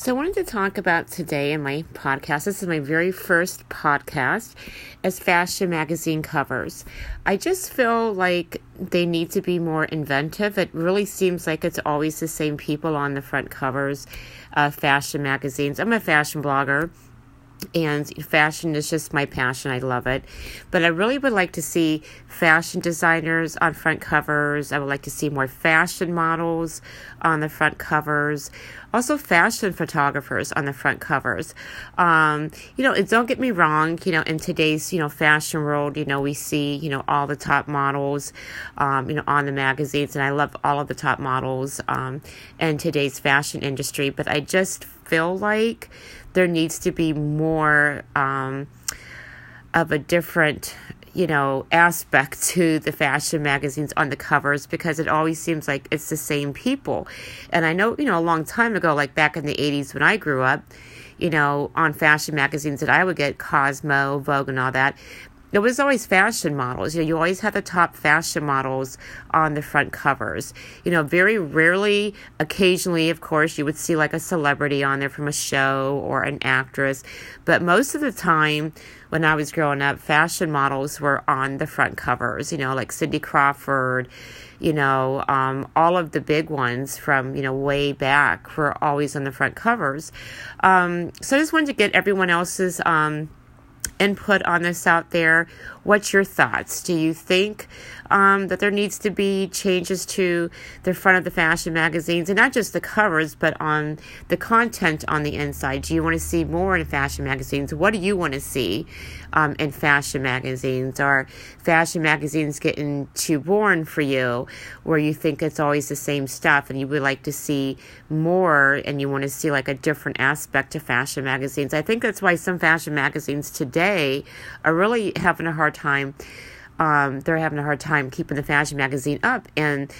So, I wanted to talk about today in my podcast. This is my very first podcast as fashion magazine covers. I just feel like they need to be more inventive. It really seems like it's always the same people on the front covers of fashion magazines. I'm a fashion blogger and fashion is just my passion. I love it. But I really would like to see fashion designers on front covers. I would like to see more fashion models on the front covers. Also, fashion photographers on the front covers. Um, you know, don't get me wrong. You know, in today's you know fashion world, you know we see you know all the top models, um, you know, on the magazines, and I love all of the top models um, in today's fashion industry. But I just feel like there needs to be more um, of a different you know aspect to the fashion magazines on the covers because it always seems like it's the same people. And i know you know a long time ago like back in the 80s when i grew up you know on fashion magazines that i would get cosmo vogue and all that it was always fashion models. You know, you always had the top fashion models on the front covers. You know, very rarely, occasionally, of course, you would see like a celebrity on there from a show or an actress. But most of the time, when I was growing up, fashion models were on the front covers. You know, like Cindy Crawford. You know, um, all of the big ones from you know way back were always on the front covers. Um, so I just wanted to get everyone else's. Um, input on this out there. What's your thoughts? Do you think um, that there needs to be changes to the front of the fashion magazines and not just the covers, but on the content on the inside? Do you want to see more in fashion magazines? What do you want to see um, in fashion magazines? Are fashion magazines getting too boring for you, where you think it's always the same stuff and you would like to see more and you want to see like a different aspect to fashion magazines? I think that's why some fashion magazines today are really having a hard time um, they're having a hard time keeping the fashion magazine up. And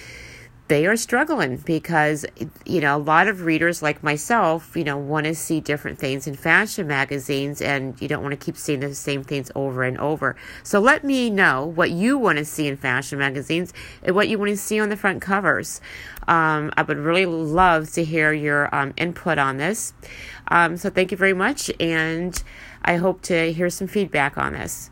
they are struggling because you know a lot of readers like myself you know want to see different things in fashion magazines and you don't want to keep seeing the same things over and over. So let me know what you want to see in fashion magazines and what you want to see on the front covers. Um, i would really love to hear your um, input on this. Um, so thank you very much and i hope to hear some feedback on this